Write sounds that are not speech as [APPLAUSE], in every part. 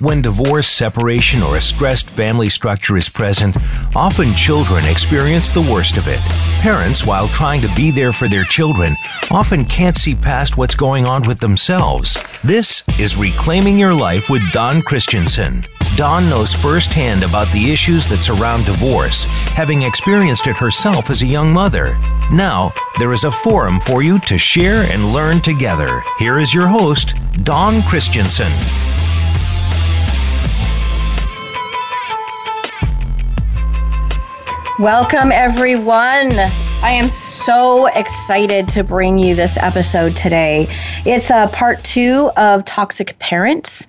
When divorce, separation, or a stressed family structure is present, often children experience the worst of it. Parents, while trying to be there for their children, often can't see past what's going on with themselves. This is Reclaiming Your Life with Dawn Christensen. Dawn knows firsthand about the issues that surround divorce, having experienced it herself as a young mother. Now, there is a forum for you to share and learn together. Here is your host, Dawn Christensen. Welcome, everyone. I am so excited to bring you this episode today. It's a uh, part two of Toxic Parents,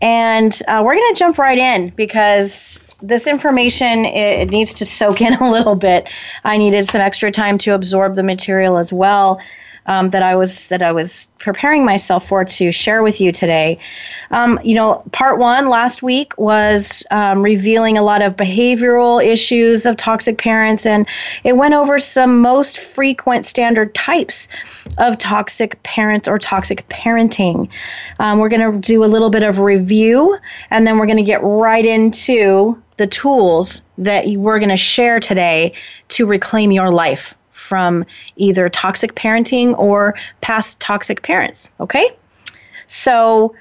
and uh, we're going to jump right in because this information it, it needs to soak in [LAUGHS] a little bit. I needed some extra time to absorb the material as well um, that I was that I was preparing myself for to share with you today. Um, you know, part one last week was um, revealing a lot of behavioral issues of toxic parents, and it went over some most frequent standard types of toxic parents or toxic parenting. Um, we're going to do a little bit of review, and then we're going to get right into the tools that we're going to share today to reclaim your life from either toxic parenting or past toxic parents. Okay? So,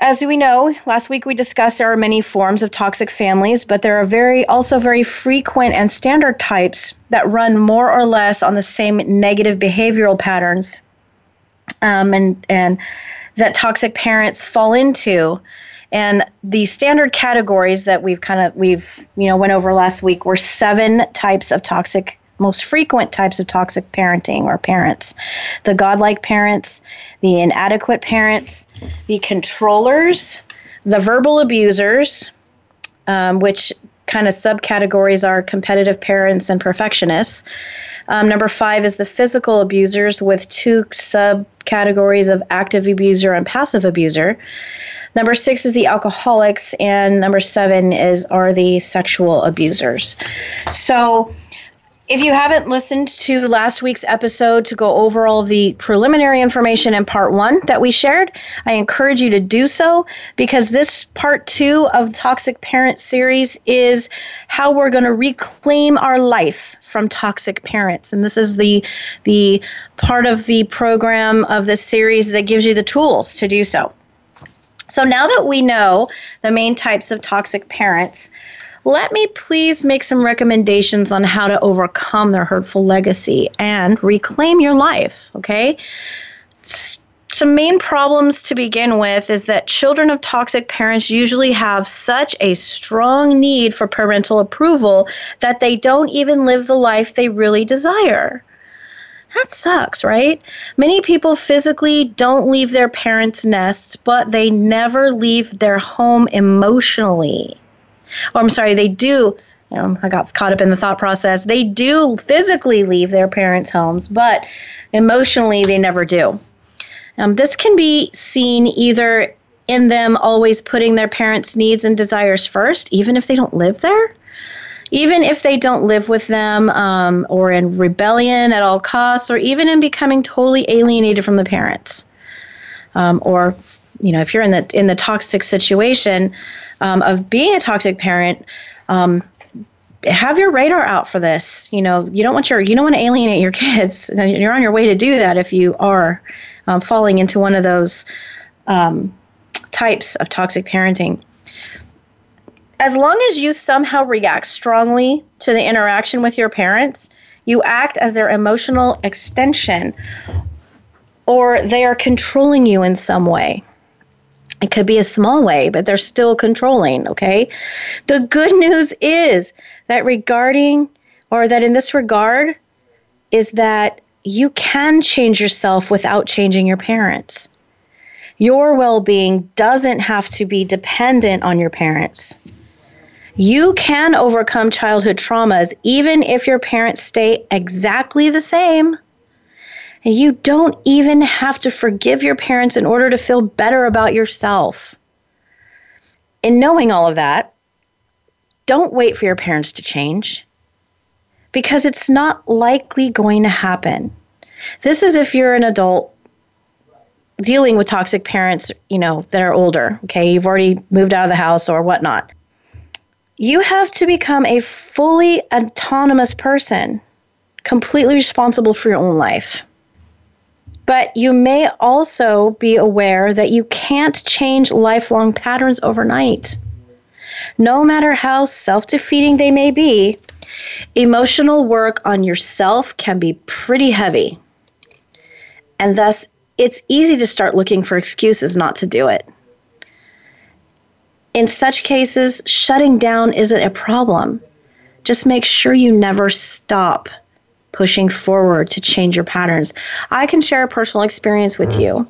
as we know, last week we discussed there are many forms of toxic families, but there are very also very frequent and standard types that run more or less on the same negative behavioral patterns, um, and and that toxic parents fall into. And the standard categories that we've kind of we've you know went over last week were seven types of toxic most frequent types of toxic parenting or parents the godlike parents, the inadequate parents, the controllers, the verbal abusers, um, which kind of subcategories are competitive parents and perfectionists. Um, number five is the physical abusers, with two subcategories of active abuser and passive abuser. Number six is the alcoholics, and number seven is are the sexual abusers. So if you haven't listened to last week's episode to go over all the preliminary information in part one that we shared, I encourage you to do so because this part two of the Toxic Parent series is how we're going to reclaim our life from toxic parents. And this is the the part of the program of this series that gives you the tools to do so. So now that we know the main types of toxic parents, let me please make some recommendations on how to overcome their hurtful legacy and reclaim your life, okay? Some main problems to begin with is that children of toxic parents usually have such a strong need for parental approval that they don't even live the life they really desire. That sucks, right? Many people physically don't leave their parents' nests, but they never leave their home emotionally or I'm sorry, they do. I got caught up in the thought process. They do physically leave their parents' homes, but emotionally, they never do. Um, this can be seen either in them always putting their parents' needs and desires first, even if they don't live there, even if they don't live with them, um, or in rebellion at all costs, or even in becoming totally alienated from the parents, um, or you know, if you're in the in the toxic situation, um, of being a toxic parent, um, have your radar out for this. You know, you don't want your you don't want to alienate your [LAUGHS] kids. You're on your way to do that if you are um, falling into one of those um, types of toxic parenting. As long as you somehow react strongly to the interaction with your parents, you act as their emotional extension, or they are controlling you in some way. It could be a small way, but they're still controlling, okay? The good [LAUGHS] news is that regarding, or that in this regard, is that you can change yourself without changing your parents. Your well being doesn't have to be dependent on your parents. You can overcome childhood traumas even if your parents stay exactly the same. And you don't even have to forgive your parents in order to feel better about yourself. In knowing all of that, don't wait for your parents to change because it's not likely going to happen. This is if you're an adult dealing with toxic parents, you know, that are older, okay, you've already moved out of the house or whatnot, you have to become a fully autonomous person, completely responsible for your own life. But you may also be aware that you can't change lifelong patterns overnight. No matter how self defeating they may be, emotional work on yourself can be pretty heavy. And thus, it's easy to start looking for excuses not to do it. In such cases, shutting down isn't a problem. Just make sure you never stop pushing forward to change your patterns. I can share a personal experience with you.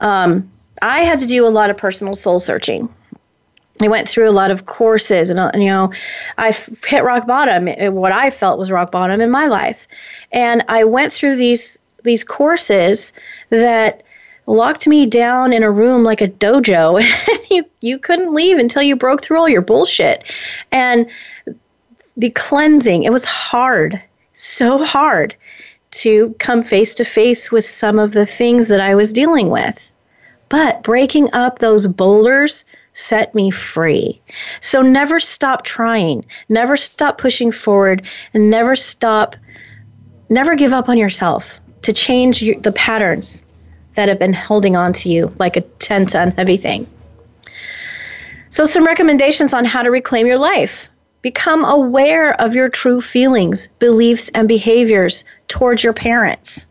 Um, I had to do a lot of personal soul searching. I went through a lot of courses, and uh, you know, I hit rock bottom. What I felt was rock bottom in my life, and I went through these these courses that locked me down in a room like a dojo [LAUGHS] you you couldn't leave until you broke through all your bullshit and the cleansing it was hard so hard to come face to face with some of the things that I was dealing with but breaking up those boulders set me free. So never stop trying, never stop pushing forward, and never stop, never give up on yourself to change your, the patterns that have been holding on to you like a 10 ton heavy thing. So, some recommendations on how to reclaim your life. Become aware of your true feelings, beliefs, and behaviors towards your parents.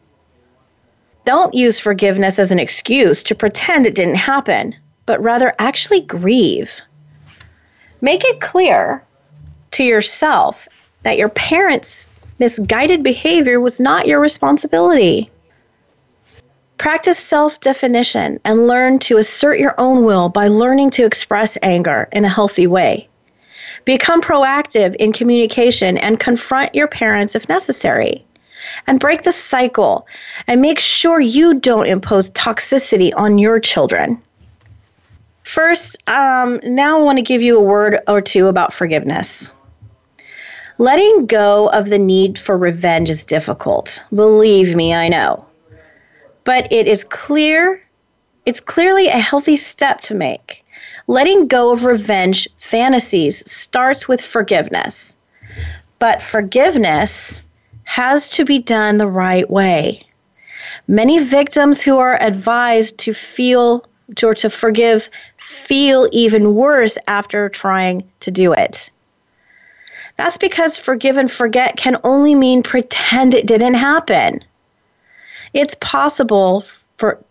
Don't use forgiveness as an excuse to pretend it didn't happen, but rather actually grieve. Make it clear to yourself that your parents' misguided behavior was not your responsibility. Practice self definition and learn to assert your own will by learning to express anger in a healthy way. Become proactive in communication and confront your parents if necessary. And break the cycle and make sure you don't impose toxicity on your children. First, um, now I want to give you a word or two about forgiveness. Letting go of the need for revenge is difficult. Believe me, I know but it is clear, it's clearly a healthy step to make. Letting go of revenge fantasies starts with forgiveness. But forgiveness has to be done the right way. Many victims who are advised to feel or to forgive feel even worse after trying to do it. That's because forgive and forget can only mean pretend it didn't happen it's possible for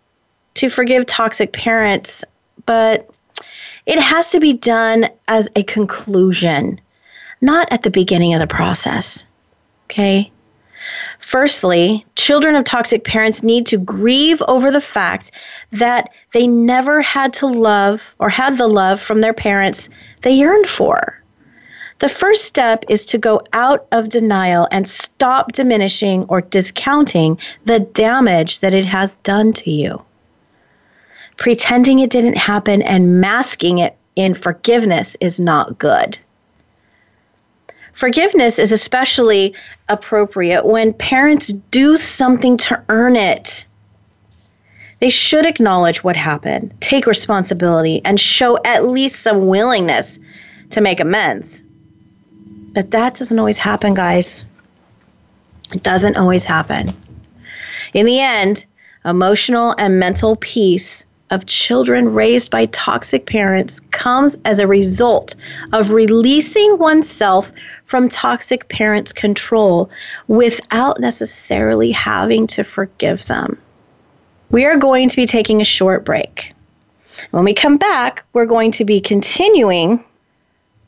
to forgive toxic parents, but it has to be done as a conclusion, not at the beginning of the process. Okay? Firstly, children of toxic parents need to grieve over the fact that they never had to love or had the love from their parents they yearned for. The first step is to go out of denial and stop diminishing or discounting the damage that it has done to you. Pretending it didn't happen and masking it in forgiveness is not good. Forgiveness is especially appropriate when parents do something to earn it. They should acknowledge what happened, take responsibility, and show at least some willingness to make amends. But that doesn't always happen, guys. It doesn't always happen. In the end, emotional and mental peace of children raised by toxic parents comes as a result of releasing oneself from toxic parents' control without necessarily having to forgive them. We are going to be taking a short break. When we come back, we're going to be continuing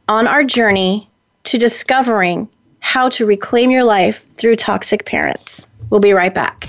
on our journey to discovering how to reclaim your life through toxic parents. We'll be right back.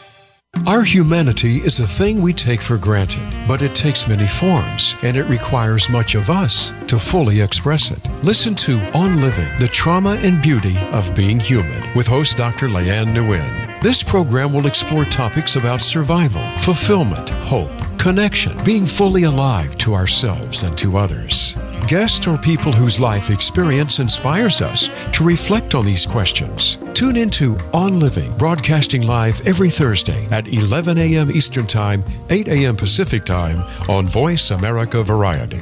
Our humanity is a thing we take for granted, but it takes many forms, and it requires much of us to fully express it. Listen to On Living, the trauma and beauty of being human, with host Dr. Leanne Nguyen. This program will explore topics about survival, fulfillment, hope, connection, being fully alive to ourselves and to others. Guests or people whose life experience inspires us to reflect on these questions. Tune into On Living, broadcasting live every Thursday at 11 a.m. Eastern Time, 8 a.m. Pacific Time on Voice America Variety.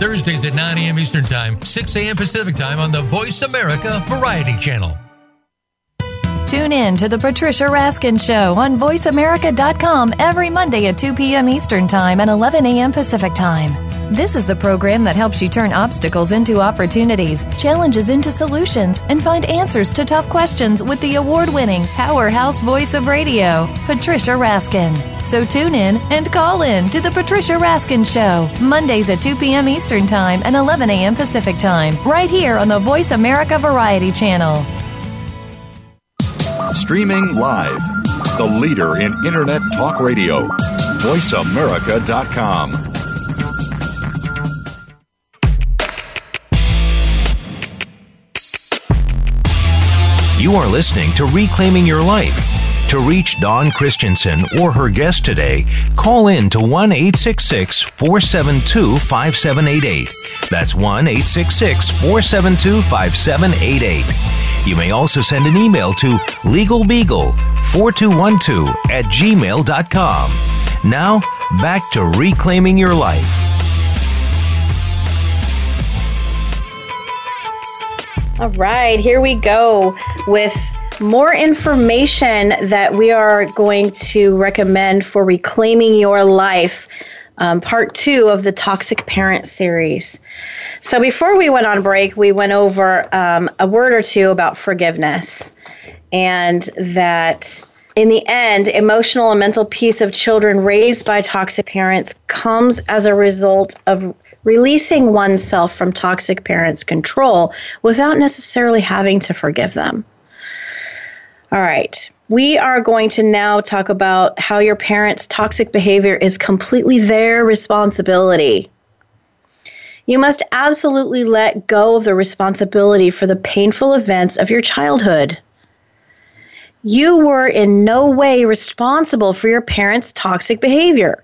Thursdays at 9 a.m. Eastern Time, 6 a.m. Pacific Time on the Voice America Variety Channel. Tune in to the Patricia Raskin Show on VoiceAmerica.com every Monday at 2 p.m. Eastern Time and 11 a.m. Pacific Time. This is the program that helps you turn obstacles into opportunities, challenges into solutions, and find answers to tough questions with the award winning powerhouse voice of radio, Patricia Raskin. So tune in and call in to the Patricia Raskin Show, Mondays at 2 p.m. Eastern Time and 11 a.m. Pacific Time, right here on the Voice America Variety Channel. Streaming live, the leader in Internet talk radio, voiceamerica.com. You are listening to Reclaiming Your Life. To reach Dawn Christensen or her guest today, call in to 1 866 472 5788. That's 1 866 472 5788. You may also send an email to legalbeagle4212 at gmail.com. Now, back to Reclaiming Your Life. All right, here we go with more information that we are going to recommend for reclaiming your life. Um, part two of the Toxic Parent series. So, before we went on break, we went over um, a word or two about forgiveness and that in the end, emotional and mental peace of children raised by toxic parents comes as a result of releasing oneself from toxic parents' control without necessarily having to forgive them. All right. We are going to now talk about how your parents' toxic behavior is completely their responsibility. You must absolutely let go of the responsibility for the painful events of your childhood. You were in no way responsible for your parents' toxic behavior.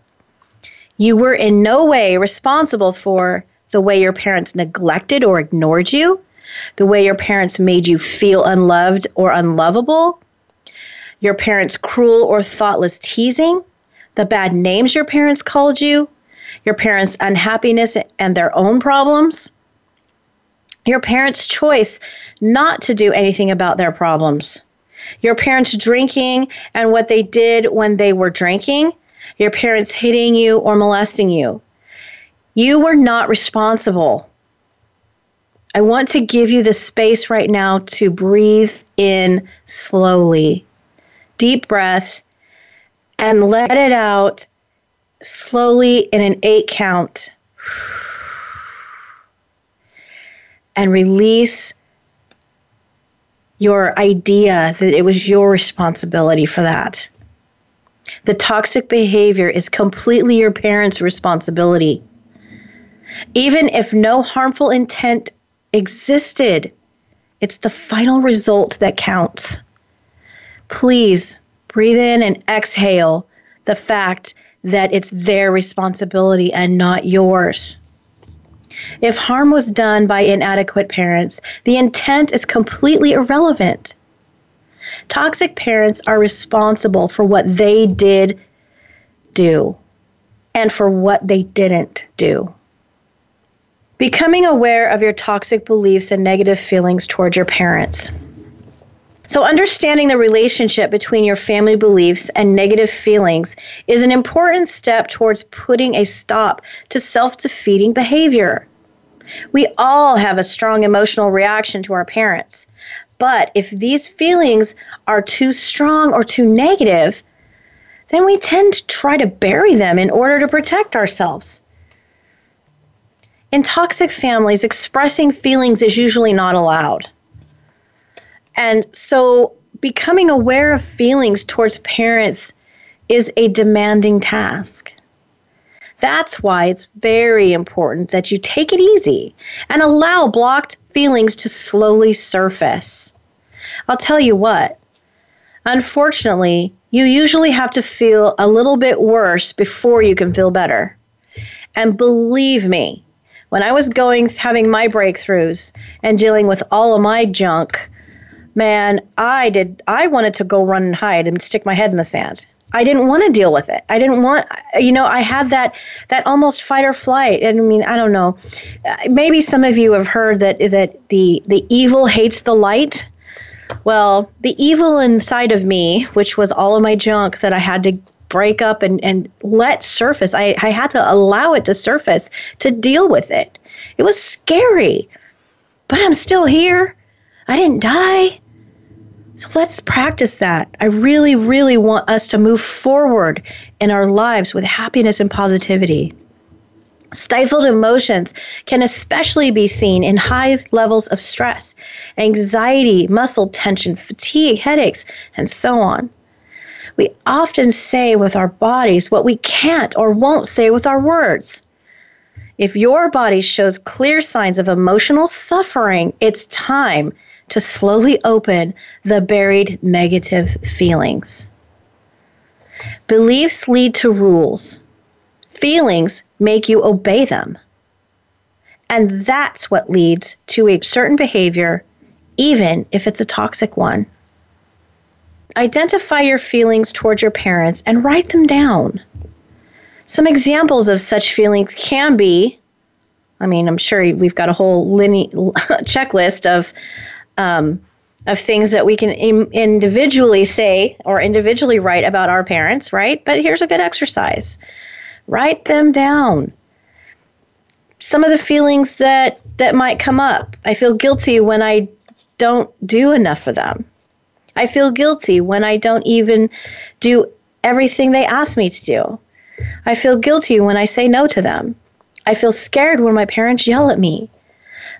You were in no way responsible for the way your parents neglected or ignored you, the way your parents made you feel unloved or unlovable, your parents' cruel or thoughtless teasing, the bad names your parents called you, your parents' unhappiness and their own problems, your parents' choice not to do anything about their problems, your parents' drinking and what they did when they were drinking, your parents hitting you or molesting you. You were not responsible. I want to give you the space right now to breathe in slowly. Deep breath and let it out slowly in an eight count. And release your idea that it was your responsibility for that. The toxic behavior is completely your parents' responsibility. Even if no harmful intent existed, it's the final result that counts. Please breathe in and exhale the fact that it's their responsibility and not yours. If harm was done by inadequate parents, the intent is completely irrelevant. Toxic parents are responsible for what they did do and for what they didn't do. Becoming aware of your toxic beliefs and negative feelings towards your parents. So, understanding the relationship between your family beliefs and negative feelings is an important step towards putting a stop to self defeating behavior. We all have a strong emotional reaction to our parents, But if these feelings are too strong or too negative, then we tend to try to bury them in order to protect ourselves. In toxic families, expressing feelings is usually not allowed. And so becoming aware of feelings towards parents is a demanding task. That's why it's very important that you take it easy and allow blocked feelings to slowly surface. I'll tell you what, unfortunately, you usually have to feel a little bit worse before you can feel better. And believe me, when I was going having my breakthroughs and dealing with all of my junk, man, I did I wanted to go run and hide and stick my head in the sand. I didn't want to deal with it. I didn't want, you know, I had that that almost fight or flight. And I mean, I don't know. Uh, maybe some of you have heard that that the the evil hates the light. Well, the evil inside of me, which was all of my junk that I had to break up and, and let surface, I, I had to allow it to surface to deal with it. It was scary, but I'm still here. I didn't die. So let's practice that. I really, really want us to move forward in our lives with happiness and positivity. Stifled emotions can especially be seen in high levels of stress, anxiety, muscle tension, fatigue, headaches, and so on. We often say with our bodies what we can't or won't say with our words. If your body shows clear signs of emotional suffering, it's time to slowly open the buried negative feelings. Beliefs lead to rules. Feelings make you obey them. And that's what leads to a certain behavior, even if it's a toxic one. Identify your feelings towards your parents and write them down. Some examples of such feelings can be I mean, I'm sure we've got a whole line- [LAUGHS] checklist of um, of things that we can Im- individually say or individually write about our parents, right? But here's a good exercise write them down. Some of the feelings that, that might come up. I feel guilty when I don't do enough for them. I feel guilty when I don't even do everything they ask me to do. I feel guilty when I say no to them. I feel scared when my parents yell at me.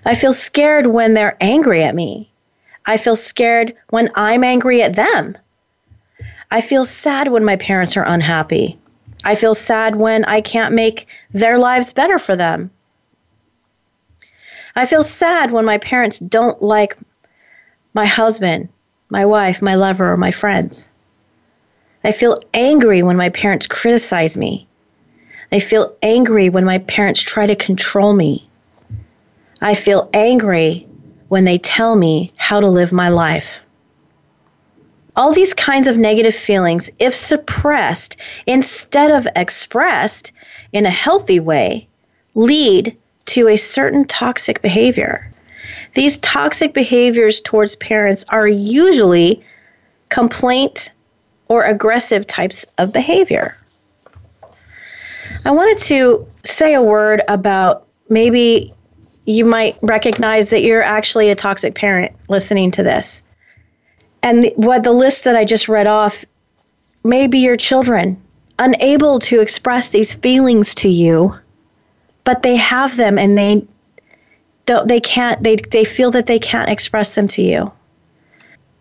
I feel scared when they're angry at me. I feel scared when I'm angry at them. I feel sad when my parents are unhappy. I feel sad when I can't make their lives better for them. I feel sad when my parents don't like my husband, my wife, my lover, or my friends. I feel angry when my parents criticize me. I feel angry when my parents try to control me. I feel angry when they tell me how to live my life. All these kinds of negative feelings, if suppressed instead of expressed in a healthy way, lead to a certain toxic behavior. These toxic behaviors towards parents are usually complaint or aggressive types of behavior. I wanted to say a word about maybe you might recognize that you're actually a toxic parent listening to this. And what the list that I just read off may be your children unable to express these feelings to you, but they have them and they don't they can't they they feel that they can't express them to you.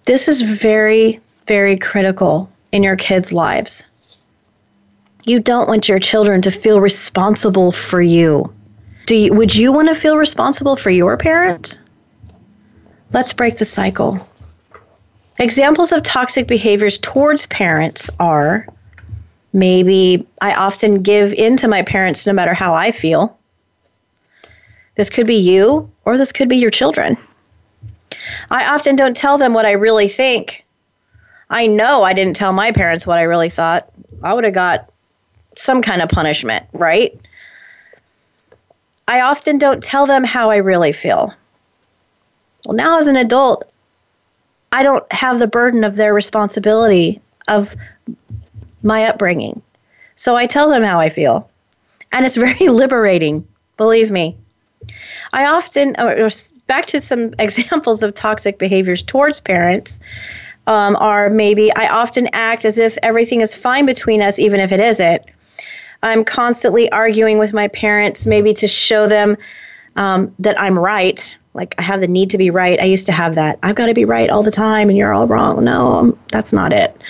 This is very very critical in your kids' lives. You don't want your children to feel responsible for you do you, would you want to feel responsible for your parents? Let's break the cycle. Examples of toxic behaviors towards parents are maybe I often give in to my parents no matter how I feel. This could be you, or this could be your children. I often don't tell them what I really think. I know I didn't tell my parents what I really thought. I would have got some kind of punishment, right? I often don't tell them how I really feel. Well, now as an adult, I don't have the burden of their responsibility of my upbringing. So I tell them how I feel. And it's [LAUGHS] very liberating, believe me. I often, back to some [LAUGHS] examples of toxic behaviors towards parents um, are maybe I often act as if everything is fine between us, even if it isn't. I'm constantly arguing with my parents, maybe to show them um, that I'm right. Like I have the need to be right. I used to have that. I've got to be right all the time, and you're all wrong. No, um, that's not it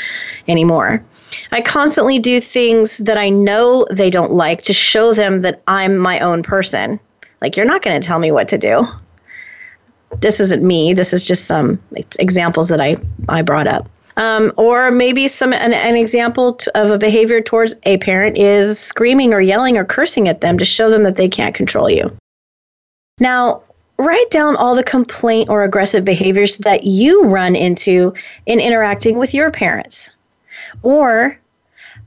anymore. I constantly do things that I know they don't like to show them that I'm my own person. Like, you're not going to tell me what to do. This isn't me. This is just some examples that I, I brought up. Um, or maybe some an, an example t- of a behavior towards a parent is screaming or yelling or cursing at them to show them that they can't control you. Now, write down all the complaint or aggressive behaviors that you run into in interacting with your parents. Or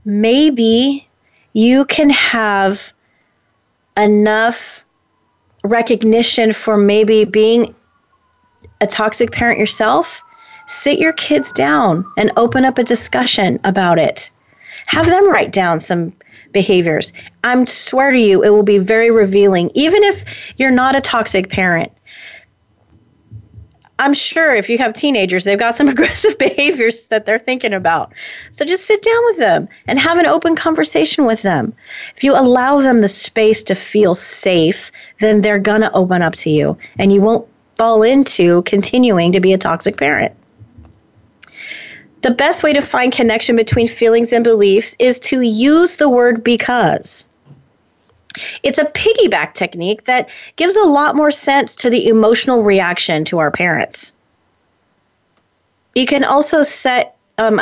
maybe you can have enough recognition for maybe being a toxic parent yourself. Sit your kids down and open up a discussion about it. Have them write down some behaviors. I swear to you, it will be very revealing. Even if you're not a toxic parent, I'm sure if you have teenagers, they've got some [LAUGHS] aggressive behaviors that they're thinking about. So just sit down with them and have an open conversation with them. If you allow them the space to feel safe, then they're going to open up to you and you won't fall into continuing to be a toxic parent. The best way to find connection between feelings and beliefs is to use the word because. It's a piggyback technique that gives a lot more sense to the emotional reaction to our parents. You can also set um,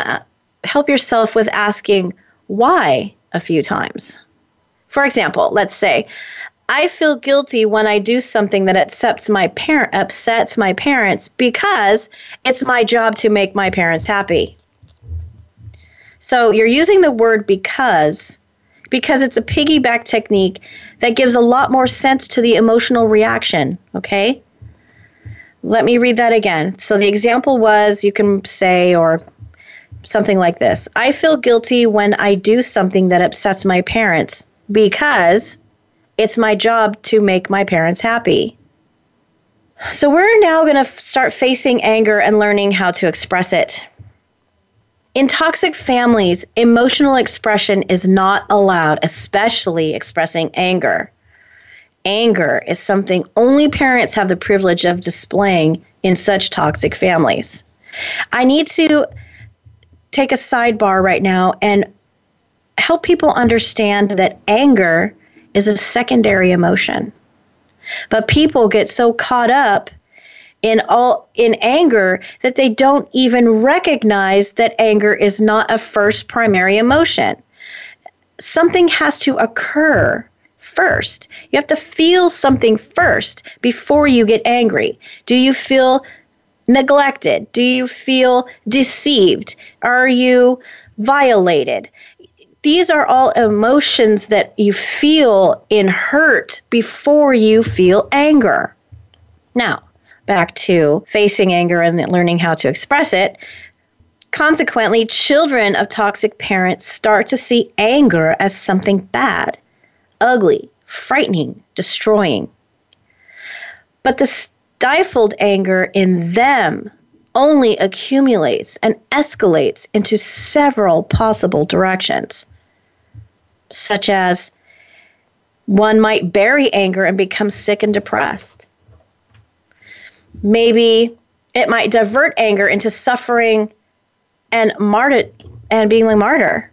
help yourself with asking why a few times. For example, let's say I feel guilty when I do something that upsets my parent upsets my parents because it's my job to make my parents happy. So you're using the word because because it's a piggyback technique that gives a lot more sense to the emotional reaction, okay? Let me read that again. So the example was you can say, or something like this I feel guilty when I do something that upsets my parents because it's my job to make my parents happy. So we're now going to start facing anger and learning how to express it. In toxic families, emotional expression is not allowed, especially expressing anger. Anger is something only parents have the privilege of displaying in such toxic families. I need to take a sidebar right now and help people understand that anger is a secondary emotion. But people get so caught up in all in anger that they don't even recognize that anger is not a first primary emotion. Something has to occur first. You have to feel something first before you get angry. Do you feel neglected? Do you feel deceived? Are you violated? These are all emotions that you feel in hurt before you feel anger. Now, back to facing anger and learning how to express it. Consequently, children of toxic parents start to see anger as something bad, ugly, frightening, destroying. But the stifled anger in them only accumulates and escalates into several possible directions, such as one might bury anger and become sick and depressed maybe it might divert anger into suffering and martyr and being like martyr.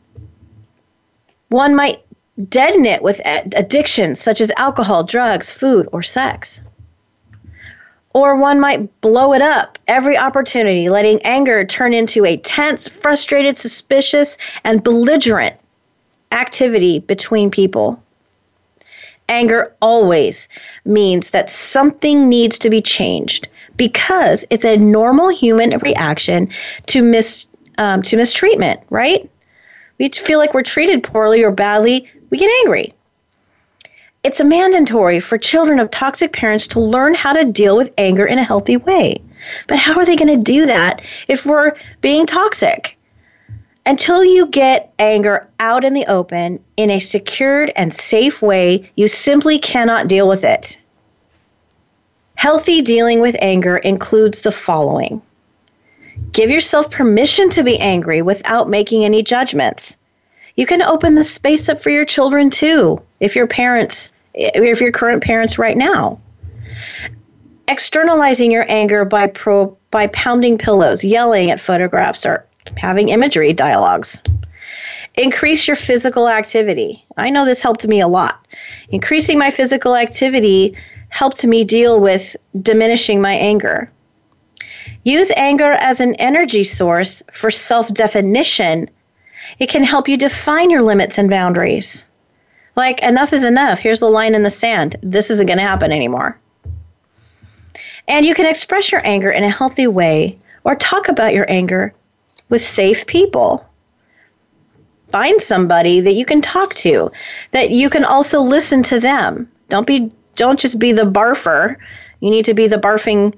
One might deaden it with addictions such as alcohol, drugs, food, or sex. Or one might blow it up every opportunity, letting anger turn into a tense, frustrated, suspicious, and belligerent activity between people. Anger always means that something needs to be changed because it's a normal human reaction to mis um, to mistreatment, right? We feel like we're treated poorly or badly, we get angry. It's mandatory for children of toxic parents to learn how to deal with anger in a healthy way. But how are they going to do that if we're being toxic? Until you get anger out in the open in a secured and safe way, you simply cannot deal with it. Healthy dealing with anger includes the following Give yourself permission to be angry without making any judgments. You can open the space up for your children too, if your parents, Eh, if your current parents right now. Externalizing your anger by pro, by pounding pillows, yelling at photographs, or having imagery dialogues. Increase your physical activity. I know this helped me a lot. Increasing my physical activity helped me deal with diminishing my anger. Use anger as an energy source for self definition. It can help you define your limits and boundaries. Like, enough is enough. Here's the line in the sand. This isn't going to happen anymore. And you can express your anger in a healthy way or talk about your anger with safe people. Find somebody that you can talk to, that you can also listen to them. Don't be don't just be the barfer. You need to be the barfing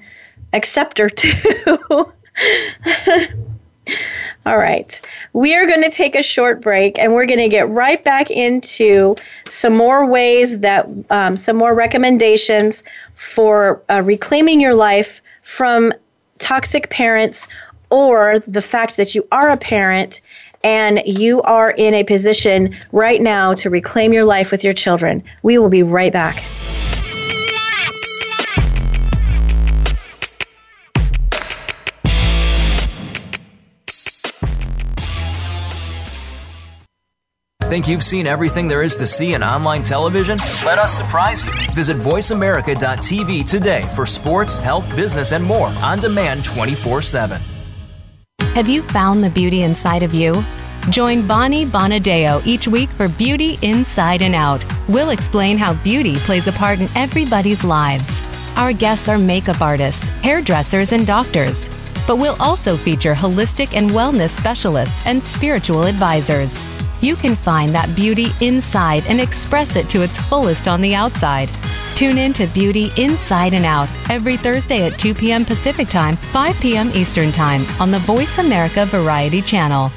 acceptor too. [LAUGHS] All right. We are going to take a short break and we're going to get right back into some more ways that, um, some more recommendations for uh, reclaiming your life from toxic parents or the fact that you are a parent and you are in a position right now to reclaim your life with your children. We will be right back. Think you've seen everything there is to see in online television? Let us surprise you. Visit VoiceAmerica.tv today for sports, health, business, and more on demand 24 7. Have you found the beauty inside of you? Join Bonnie Bonadeo each week for Beauty Inside and Out. We'll explain how beauty plays a part in everybody's lives. Our guests are makeup artists, hairdressers, and doctors. But we'll also feature holistic and wellness specialists and spiritual advisors. You can find that beauty inside and express it to its fullest on the outside. Tune in to Beauty Inside and Out every Thursday at 2 p.m. Pacific Time, 5 p.m. Eastern Time on the Voice America Variety Channel.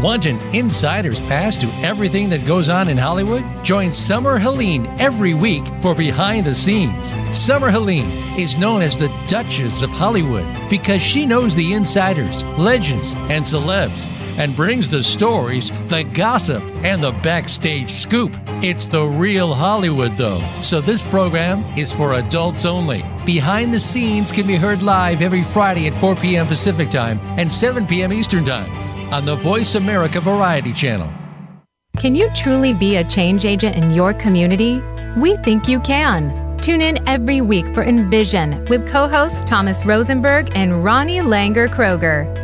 Want an insider's pass to everything that goes on in Hollywood? Join Summer Helene every week for Behind the Scenes. Summer Helene is known as the Duchess of Hollywood because she knows the insiders, legends, and celebs and brings the stories, the gossip, and the backstage scoop. It's the real Hollywood, though, so this program is for adults only. Behind the Scenes can be heard live every Friday at 4 p.m. Pacific Time and 7 p.m. Eastern Time on the Voice America Variety Channel. Can you truly be a change agent in your community? We think you can. Tune in every week for Envision with co hosts Thomas Rosenberg and Ronnie Langer Kroger.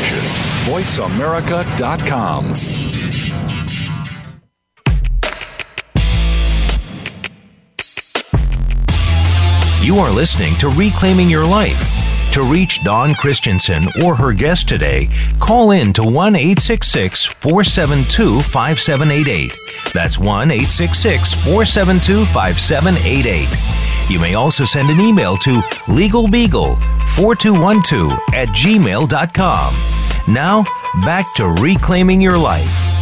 VoiceAmerica.com. You are listening to Reclaiming Your Life. To reach Dawn Christensen or her guest today, call in to 1 866 472 5788. That's 1 866 472 5788. You may also send an email to legalbeagle4212 at gmail.com. Now, back to reclaiming your life.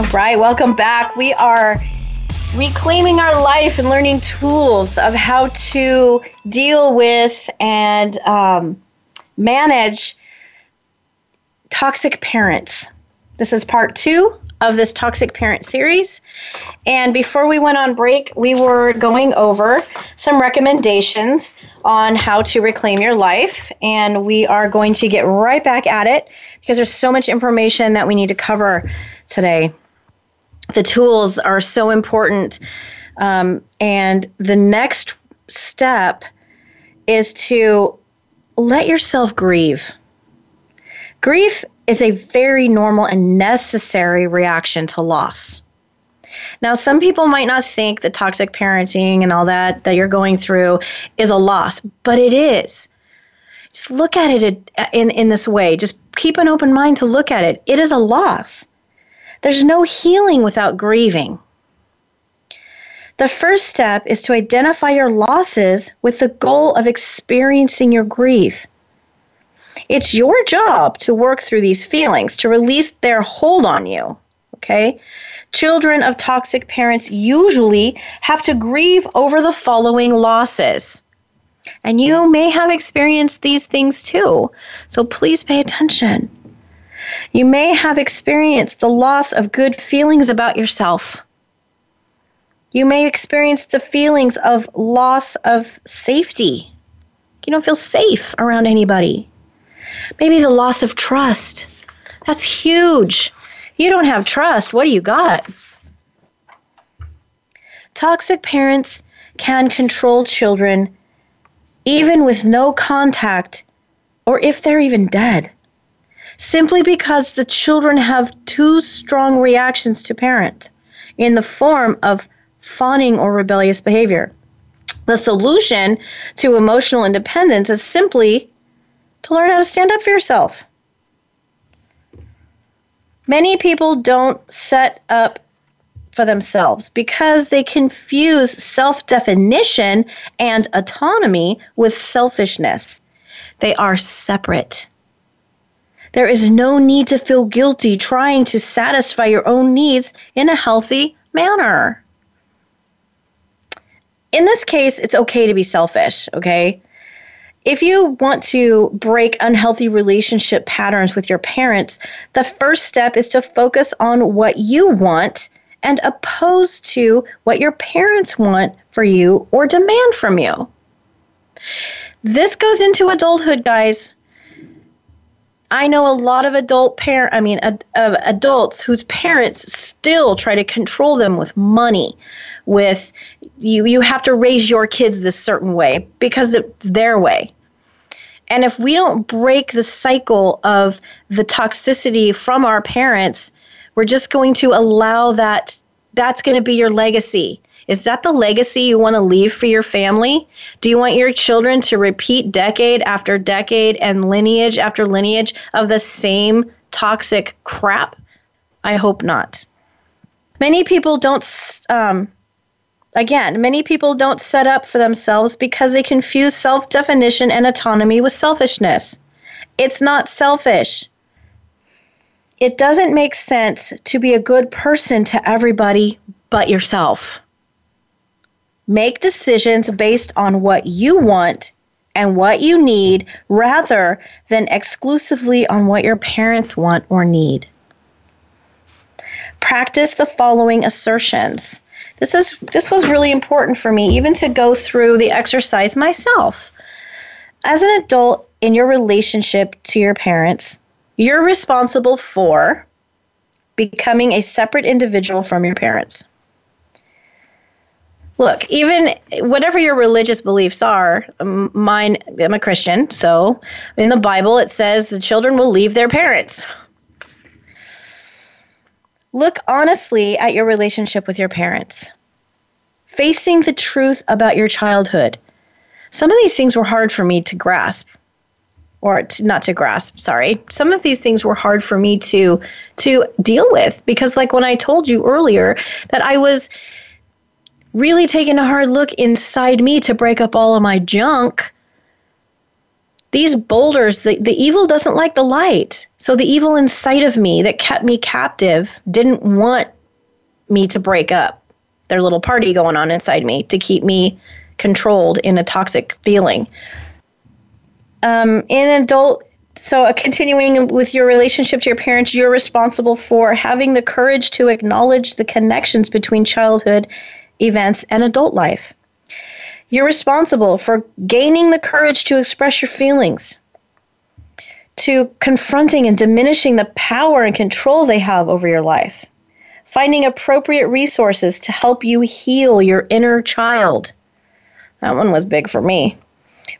All right, welcome back. We are reclaiming our life and learning tools of how to deal with and um, manage toxic parents. This is part two of this toxic parent series. And before we went on break, we were going over some recommendations on how to reclaim your life. And we are going to get right back at it because there's so much information that we need to cover today. The tools are so important. Um, and the next step is to let yourself grieve. Grief is a very normal and necessary reaction to loss. Now, some people might not think that toxic parenting and all that that you're going through is a loss, but it is. Just look at it in, in this way. Just keep an open mind to look at it. It is a loss. There's no healing without grieving. The first step is to identify your losses with the goal of experiencing your grief. It's your job to work through these feelings, to release their hold on you. Okay? Children of toxic parents usually have to grieve over the following losses. And you may have experienced these things too, so please pay attention. You may have experienced the loss of good feelings about yourself. You may experience the feelings of loss of safety. You don't feel safe around anybody. Maybe the loss of trust. That's huge. You don't have trust. What do you got? Toxic parents can control children even with no contact or if they're even dead, simply because the children have too strong reactions to parent in the form of fawning or rebellious behavior. The solution to emotional independence is simply to learn how to stand up for yourself. Many people don't set up for themselves because they confuse self definition and autonomy with selfishness. They are separate. There is no need to feel guilty trying to satisfy your own needs in a healthy manner. In this case, it's okay to be selfish, okay? if you want to break unhealthy relationship patterns with your parents, the first step is to focus on what you want and opposed to what your parents want for you or demand from you. This goes into adulthood, guys. I know a lot of adult parent, I mean, uh, adults whose parents still try to control them with money, with you you have to raise your kids this certain way because it's their way. And if we don't break the cycle of the toxicity from our parents, we're just going to allow that that's going to be your legacy. Is that the legacy you want to leave for your family? Do you want your children to repeat decade after decade and lineage after lineage of the same toxic crap? I hope not. Many people don't um, Again, many people don't set up for themselves because they confuse self definition and autonomy with selfishness. It's not selfish. It doesn't make sense to be a good person to everybody but yourself. Make decisions based on what you want and what you need rather than exclusively on what your parents want or need. Practice the following assertions this is this was really important for me even to go through the exercise myself. As an adult in your relationship to your parents, you're responsible for becoming a separate individual from your parents. Look, even whatever your religious beliefs are, um, mine, I'm a Christian, so in the Bible it says the children will leave their parents. Look honestly at your relationship with your parents. Facing the truth about your childhood. Some of these things were hard for me to grasp or to, not to grasp sorry some of these things were hard for me to to deal with because like when i told you earlier that i was really taking a hard look inside me to break up all of my junk these boulders, the, the evil doesn't like the light. So the evil inside of me that kept me captive didn't want me to break up. Their little party going on inside me to keep me controlled in a toxic feeling. Um, in adult, so continuing with your relationship to your parents, you're responsible for having the courage to acknowledge the connections between childhood events and adult life. You're responsible for gaining the courage to express your feelings, to confronting and diminishing the power and control they have over your life, finding appropriate resources to help you heal your inner child. That one was big for me.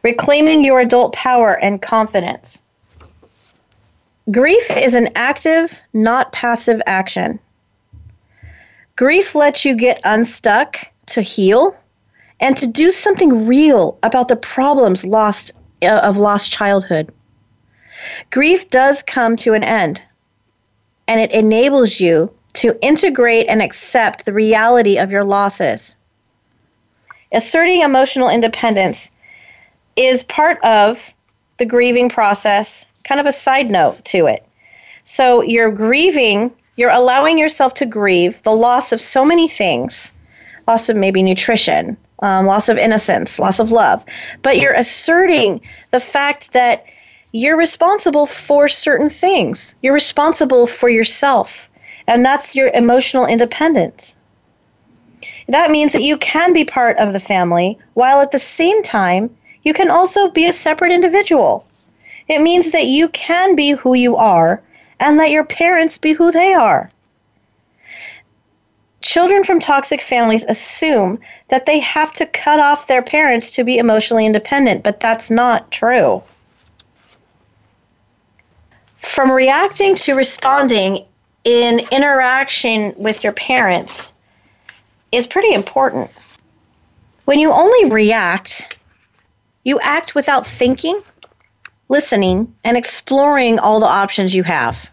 Reclaiming your adult power and confidence. Grief is an active, not passive action. Grief lets you get unstuck to heal and to do something real about the problems lost uh, of lost childhood. Grief does come to an end, and it enables you to integrate and accept the reality of your losses. Asserting emotional independence is part of the grieving process, kind of a side note to it. So you're grieving, you're allowing yourself to grieve the loss of so many things loss of maybe nutrition, um, loss of innocence, loss of love. But you're asserting the fact that you're responsible for certain things. You're responsible for yourself, and that's your emotional independence. That means that you can be part of the family while at the same time you can also be a separate individual. It means that you can be who you are and let your parents be who they are. Children from toxic families assume that they have to cut off their parents to be emotionally independent, but that's not true. From reacting to responding in interaction with your parents is pretty important. When you only react, you act without thinking, listening, and exploring all the options you have.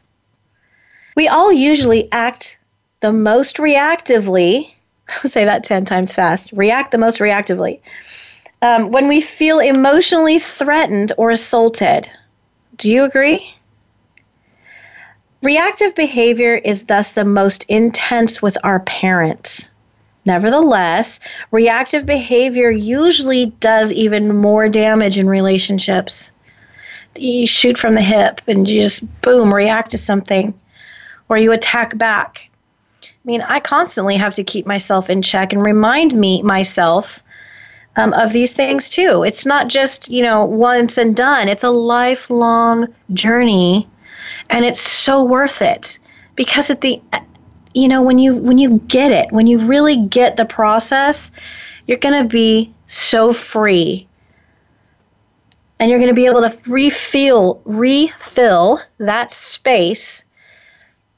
We all usually act the most reactively, I'll [LAUGHS] say that 10 times fast, react the most reactively um, when we feel emotionally threatened or assaulted. Do you agree? Reactive behavior is thus the most intense with our parents. Nevertheless, reactive behavior usually does even more damage in relationships. You shoot from the hip and you just boom, react to something, or you attack back. I mean, I constantly have to keep myself in check and remind me myself um, of these things too. It's not just you know once and done. It's a lifelong journey, and it's so worth it because at the you know when you when you get it when you really get the process you're going to be so free and you're going to be able to refill refill that space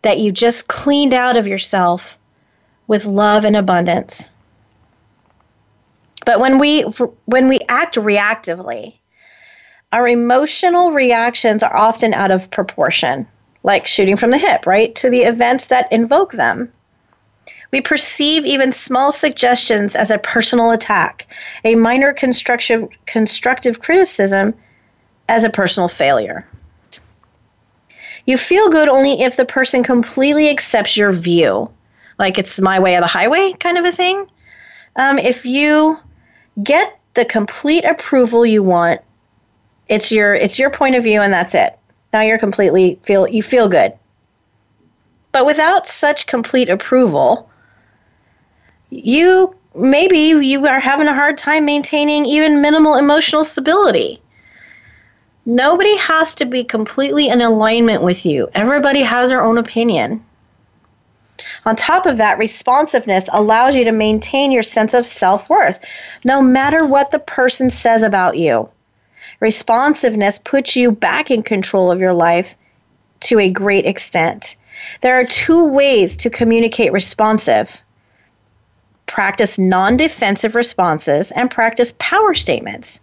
that you just cleaned out of yourself with love and abundance but when we when we act reactively our emotional reactions are often out of proportion like shooting from the hip, right, to the events that invoke them. We perceive even small suggestions as a personal attack, a minor constructive, constructive criticism as a personal failure. You feel good only if the person completely accepts your view, like it's my way or the highway kind of a thing. Um, if you get the complete approval you want, it's your it's your point of view and that's it. Now you're completely feel you feel good. But without such complete approval, you maybe you are having a hard time maintaining even minimal emotional stability. Nobody has to be completely in alignment with you. Everybody has their own opinion. On top of that, responsiveness allows you to maintain your sense of self worth, no matter what the person says about you. Responsiveness puts you back in control of your life to a great extent. There are two ways to communicate responsive practice non defensive responses and practice power statements.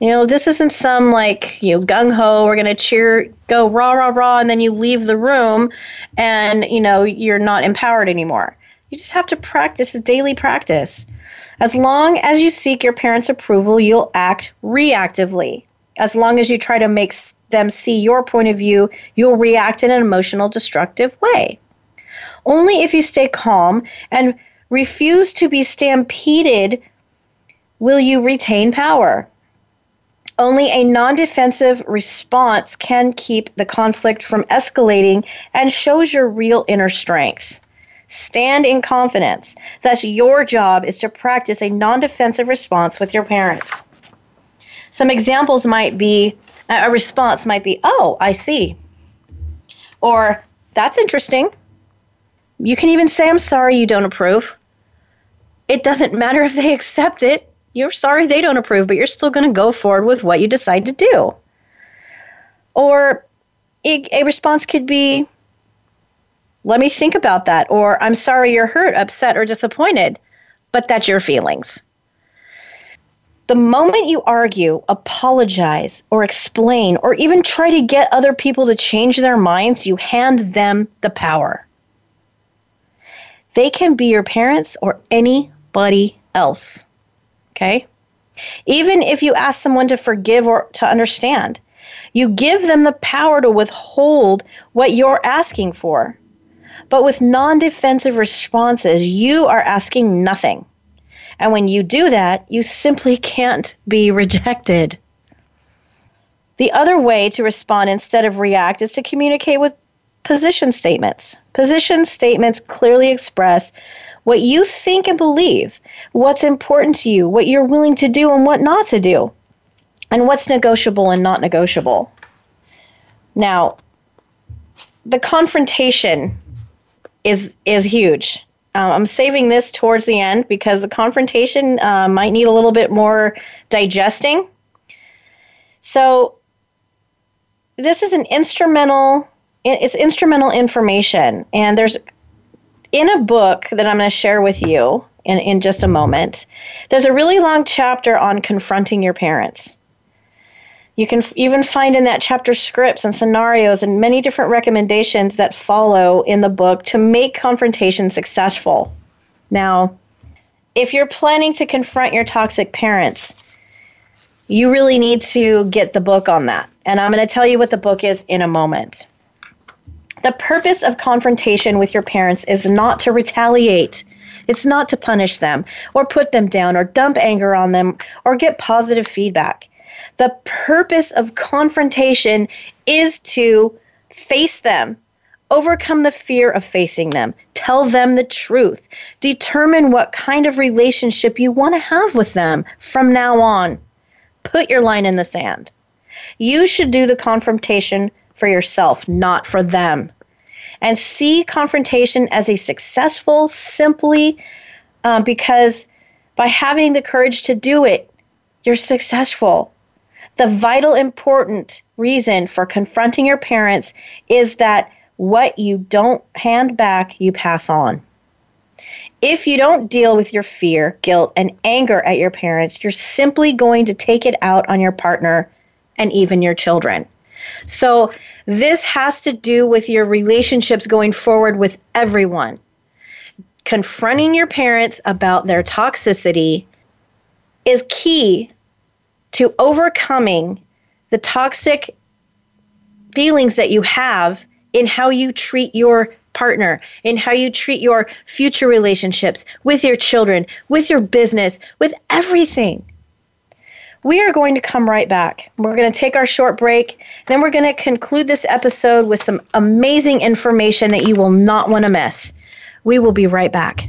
You know, this isn't some like, you know, gung ho, we're going to cheer, go rah, rah, rah, and then you leave the room and, you know, you're not empowered anymore. You just have to practice daily practice. As long as you seek your parents' approval, you'll act reactively. As long as you try to make them see your point of view, you'll react in an emotional, destructive way. Only if you stay calm and refuse to be stampeded will you retain power. Only a non defensive response can keep the conflict from escalating and shows your real inner strength. Stand in confidence. Thus, your job is to practice a non defensive response with your parents. Some examples might be a response might be, Oh, I see. Or, That's interesting. You can even say, I'm sorry you don't approve. It doesn't matter if they accept it. You're sorry they don't approve, but you're still going to go forward with what you decide to do. Or, a, response could be, let me think about that, or I'm sorry you're hurt, upset, or disappointed, but that's your feelings. The moment you argue, apologize, or explain, or even try to get other people to change their minds, you hand them the power. They can be your parents or anybody else. Okay? Even if you ask someone to forgive or to understand, you give them the power to withhold what you're asking for. But with non defensive responses, you are asking nothing. And when you do that, you simply [LAUGHS] can't be rejected. The other way to respond instead of react is to communicate with position statements. Position statements clearly express what you think and believe, what's important to you, what you're willing to do and what not to do, and what's negotiable and not negotiable. Now, the confrontation is is huge. Um, I'm saving this towards the end because the confrontation uh, might need a little bit more digesting. So, this is an instrumental. It's instrumental information, and there's in a book that I'm going to share with you in, in just a moment. There's a really long chapter on confronting your parents. You can even find in that chapter scripts and scenarios and many different recommendations that follow in the book to make confrontation successful. Now, if you're planning to confront your toxic parents, you really need to get the book on that. And I'm going to tell you what the book is in a moment. The purpose of confrontation with your parents is not to retaliate. It's not to punish them or put them down or dump anger on them or get positive feedback. The purpose of confrontation is to face them, overcome the fear of facing them, tell them the truth, determine what kind of relationship you want to have with them from now on. Put your line in the sand. You should do the confrontation for yourself, not for them. And see confrontation as a successful simply uh, because by having the courage to do it, you're successful. The vital important reason for confronting your parents is that what you don't hand back, you pass on. If you don't deal with your fear, guilt, and anger at your parents, you're simply going to take it out on your partner and even your children. So, this has to do with your relationships going forward with everyone. Confronting your parents about their toxicity is key to overcoming the toxic feelings that you have in how you treat your partner, in how you treat your future relationships with your children, with your business, with everything. We are going to come right back. We're going to take our short break. Then we're going to conclude this episode with some amazing information that you will not want to miss. We will be right back.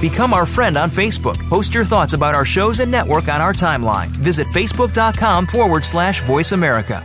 Become our friend on Facebook. Post your thoughts about our shows and network on our timeline. Visit facebook.com forward slash voice America.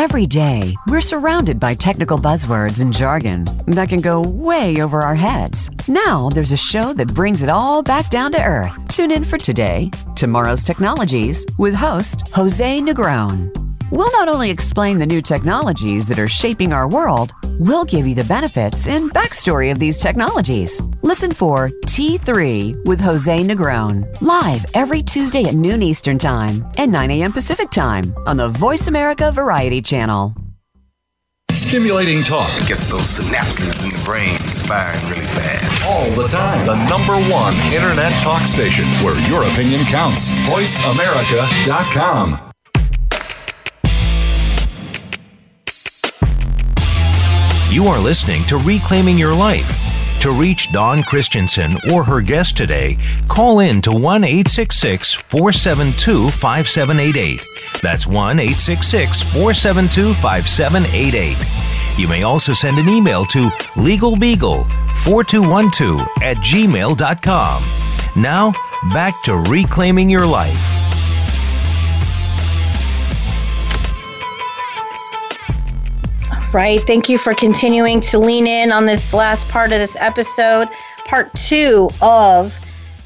Every day, we're surrounded by technical buzzwords and jargon that can go way over our heads. Now, there's a show that brings it all back down to earth. Tune in for today, tomorrow's technologies, with host Jose Negron. We'll not only explain the new technologies that are shaping our world, we'll give you the benefits and backstory of these technologies. Listen for T3 with Jose Negron, live every Tuesday at noon Eastern Time and 9 a.m. Pacific Time on the Voice America Variety Channel. Stimulating talk gets those synapses in the brain firing really fast. all the time. The number one internet talk station where your opinion counts. VoiceAmerica.com. You are listening to Reclaiming Your Life. To reach Dawn Christensen or her guest today, call in to 1 866 472 5788. That's 1 866 472 5788. You may also send an email to legalbeagle4212 at gmail.com. Now, back to Reclaiming Your Life. Right. Thank you for continuing to lean in on this last part of this episode, part two of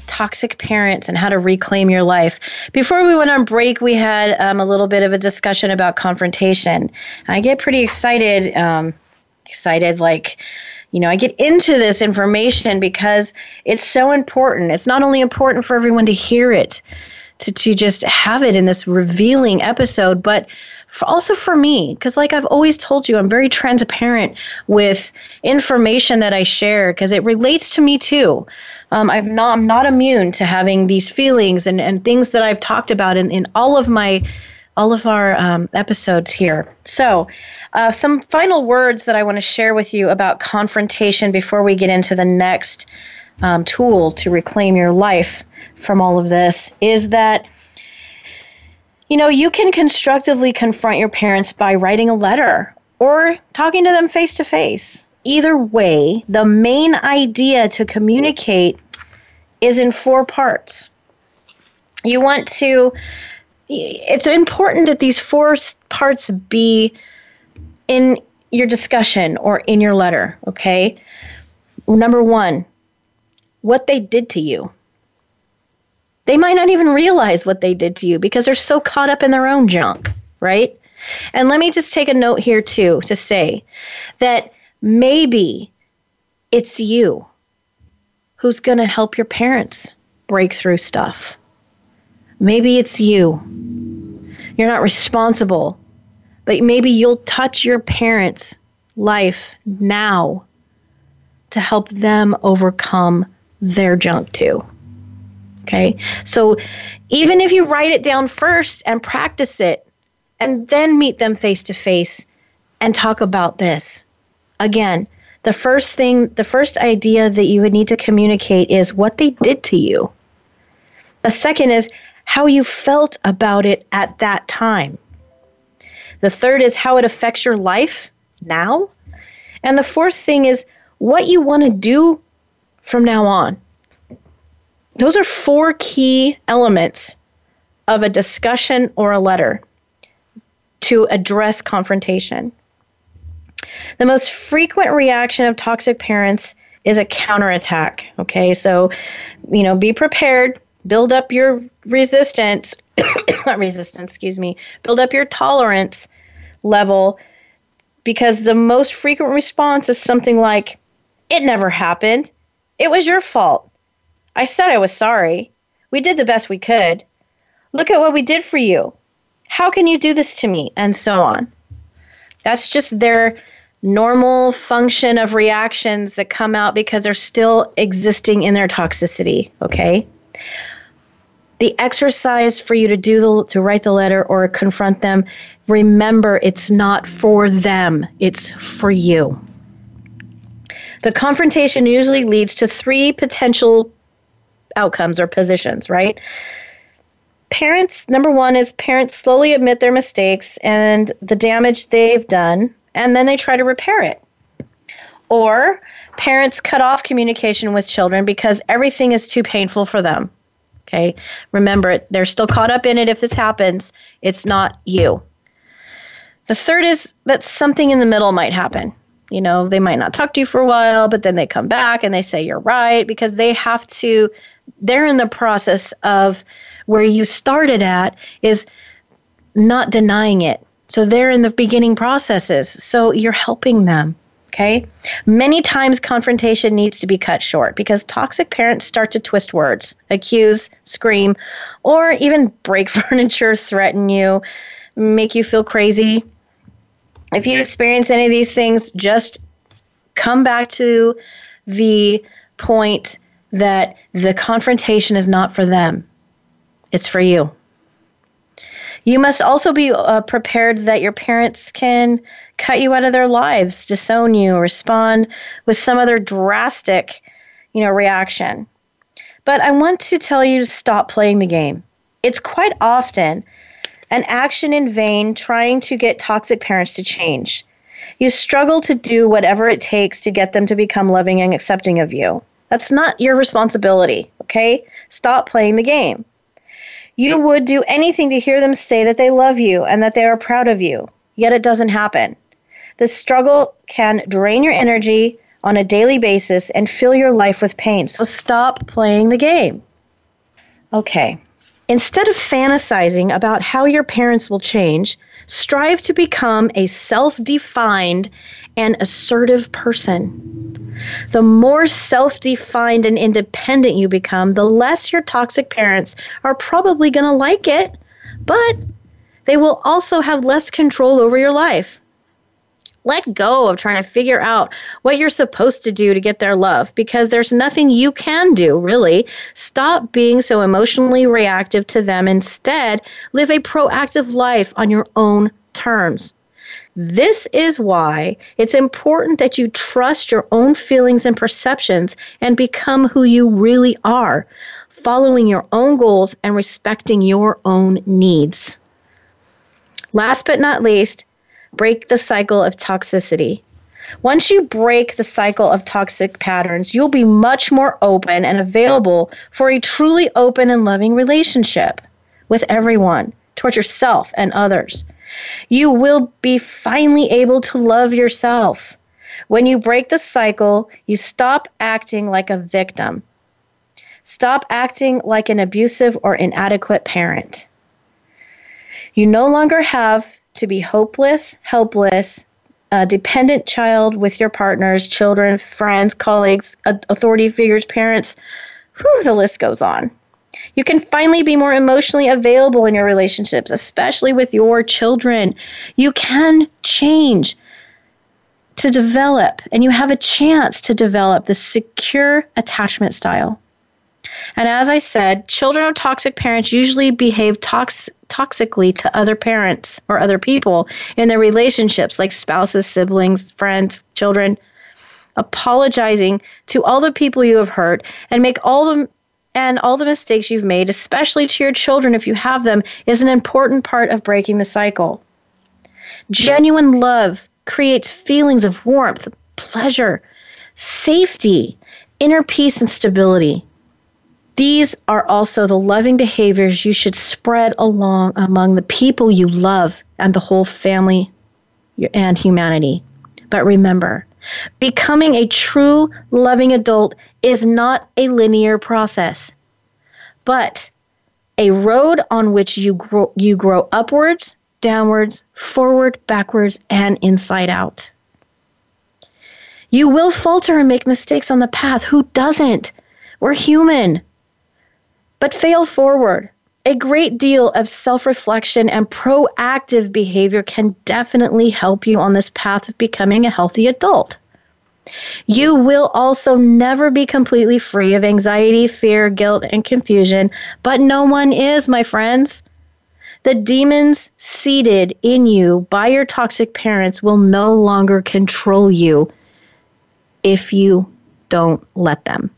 toxic parents and how to reclaim your life. Before we went on break, we had um, a little bit of a discussion about confrontation. I get pretty excited, um, excited like, you know, I get into this information because it's so important. It's not only important for everyone to hear it, to, to just have it in this revealing episode, but for also for me because like i've always told you i'm very transparent with information that i share because it relates to me too. Um, I've not, i'm not immune to having these feelings and, and things that i've talked about in, in all of my all of our um, episodes here. So uh, some final words that i want to share with you about confrontation before we get into the next um, tool to reclaim your life from all of this is that you know, you can constructively confront your parents by writing a letter or talking to them face to face. Either way, the main idea to communicate is in four parts. You want to, it's important that these four parts be in your discussion or in your letter, okay? Number one, what they did to you they might not even realize what they did to you because they're so caught up in their own junk, right? And let me just take a note here, too, to say that maybe it's you who's going to help your parents break through stuff. Maybe it's you. You're not responsible, but maybe you'll touch your parents' life now to help them overcome their junk, too. Okay. So even if you write it down first and practice it and then meet them face to face and talk about this, again, the first thing, the first idea that you would need to communicate is what they did to you. The second is how you felt about it at that time. The third is how it affects your life now. And the fourth thing is what you want to do from now on those are four key elements of a discussion or a letter to address confrontation. The most frequent reaction of toxic parents is a counterattack. Okay, so, you know, be prepared, build up your resistance, [COUGHS] not resistance, excuse me, build up your tolerance level because the most frequent response is something like, it never happened. It was your fault. I said I was sorry. We did the best we could. Look at what we did for you. How can you do this to me? And so on. That's just their normal function of reactions that come out because they're still existing in their toxicity, okay? The exercise for you to do the to write the letter or confront them, remember it's not for them, it's for you. The confrontation usually leads to three potential outcomes or positions, right? Parents, number one is parents slowly admit their mistakes and the damage they've done, and then they try to repair it. Or parents cut off communication with children because everything is too painful for them. Okay, remember, they're still caught up in it if this happens. It's not you. The third is that something in the middle might happen. You know, they might not talk to you for a while, but then they come back and they say you're right because they have to they're in the process of where you started at is not denying it So they're in the beginning processes. So you're helping them. Okay. Many times confrontation needs to be cut short because toxic parents start to twist words, accuse, scream, or even break [LAUGHS] furniture, threaten you, make you feel crazy. If you experience any of these things, just come back to the point that the confrontation is not for them, it's for you. You must also be uh, prepared that your parents can cut you out of their lives, disown you, respond with some other drastic, you know, reaction. But I want to tell you to stop playing the game. It's quite often an action in vain trying to get toxic parents to change. You struggle to do whatever it takes to get them to become loving and accepting of you. That's not your responsibility, okay? Stop playing the game. You would do anything to hear them say that they love you and that they are proud of you, yet it doesn't happen. The struggle can drain your energy on a daily basis and fill your life with pain. So stop playing the game. Okay. Instead of fantasizing about how your parents will change, strive to become a self defined and assertive person. The more self defined and independent you become, the less your toxic parents are probably going to like it, but they will also have less control over your life. Let go of trying to figure out what you're supposed to do to get their love because there's nothing you can do, really. Stop being so emotionally reactive to them. Instead, live a proactive life on your own terms. This is why it's important that you trust your own feelings and perceptions and become who you really are, following your own goals and respecting your own needs. Last but not least, break the cycle of toxicity. Once you break the cycle of toxic patterns, you'll be much more open and available for a truly open and loving relationship with everyone, towards yourself and others. You will be finally able to love yourself. When you break the cycle, you stop acting like a victim. Stop acting like an abusive or inadequate parent. You no longer have to be hopeless, helpless, a dependent child with your partners, children, friends, colleagues, authority figures, parents. Whew, the list goes on. You can finally be more emotionally available in your relationships, especially with your children. You can change to develop, and you have a chance to develop the secure attachment style. And as I said, children of toxic parents usually behave tox- toxically to other parents or other people in their relationships, like spouses, siblings, friends, children. Apologizing to all the people you have hurt and make all the and all the mistakes you've made, especially to your children if you have them, is an important part of breaking the cycle. Genuine love creates feelings of warmth, pleasure, safety, inner peace, and stability. These are also the loving behaviors you should spread along among the people you love and the whole family and humanity. But remember, becoming a true loving adult is not a linear process, but a road on which you grow, you grow upwards, downwards, forward, backwards, and inside out. You will falter and make mistakes on the path. Who doesn't? We're human. But fail forward. A great deal of self reflection and proactive behavior can definitely help you on this path of becoming a healthy adult. You will also never be completely free of anxiety, fear, guilt, and confusion, but no one is, my friends. The demons seated in you by your toxic parents will no longer control you if you don't let them.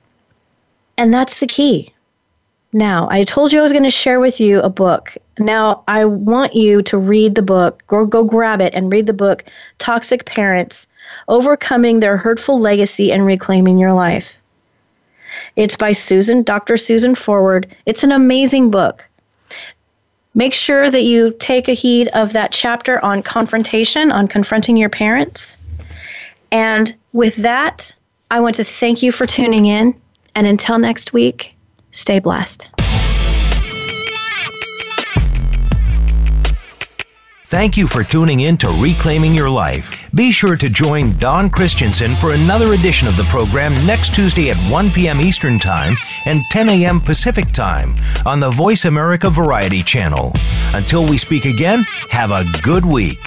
And that's the key. Now, I told you I was going to share with you a book. Now, I want you to read the book. Go, go grab it and read the book, Toxic Parents Overcoming Their Hurtful Legacy and Reclaiming Your Life. It's by Susan, Dr. Susan Forward. It's an amazing book. Make sure that you take a heed of that chapter on confrontation, on confronting your parents. And with that, I want to thank you for tuning in. And until next week, stay blessed. Thank you for tuning in to Reclaiming Your Life. Be sure to join Dawn Christensen for another edition of the program next Tuesday at 1 p.m. Eastern Time and 10 a.m. Pacific Time on the Voice America Variety Channel. Until we speak again, have a good week.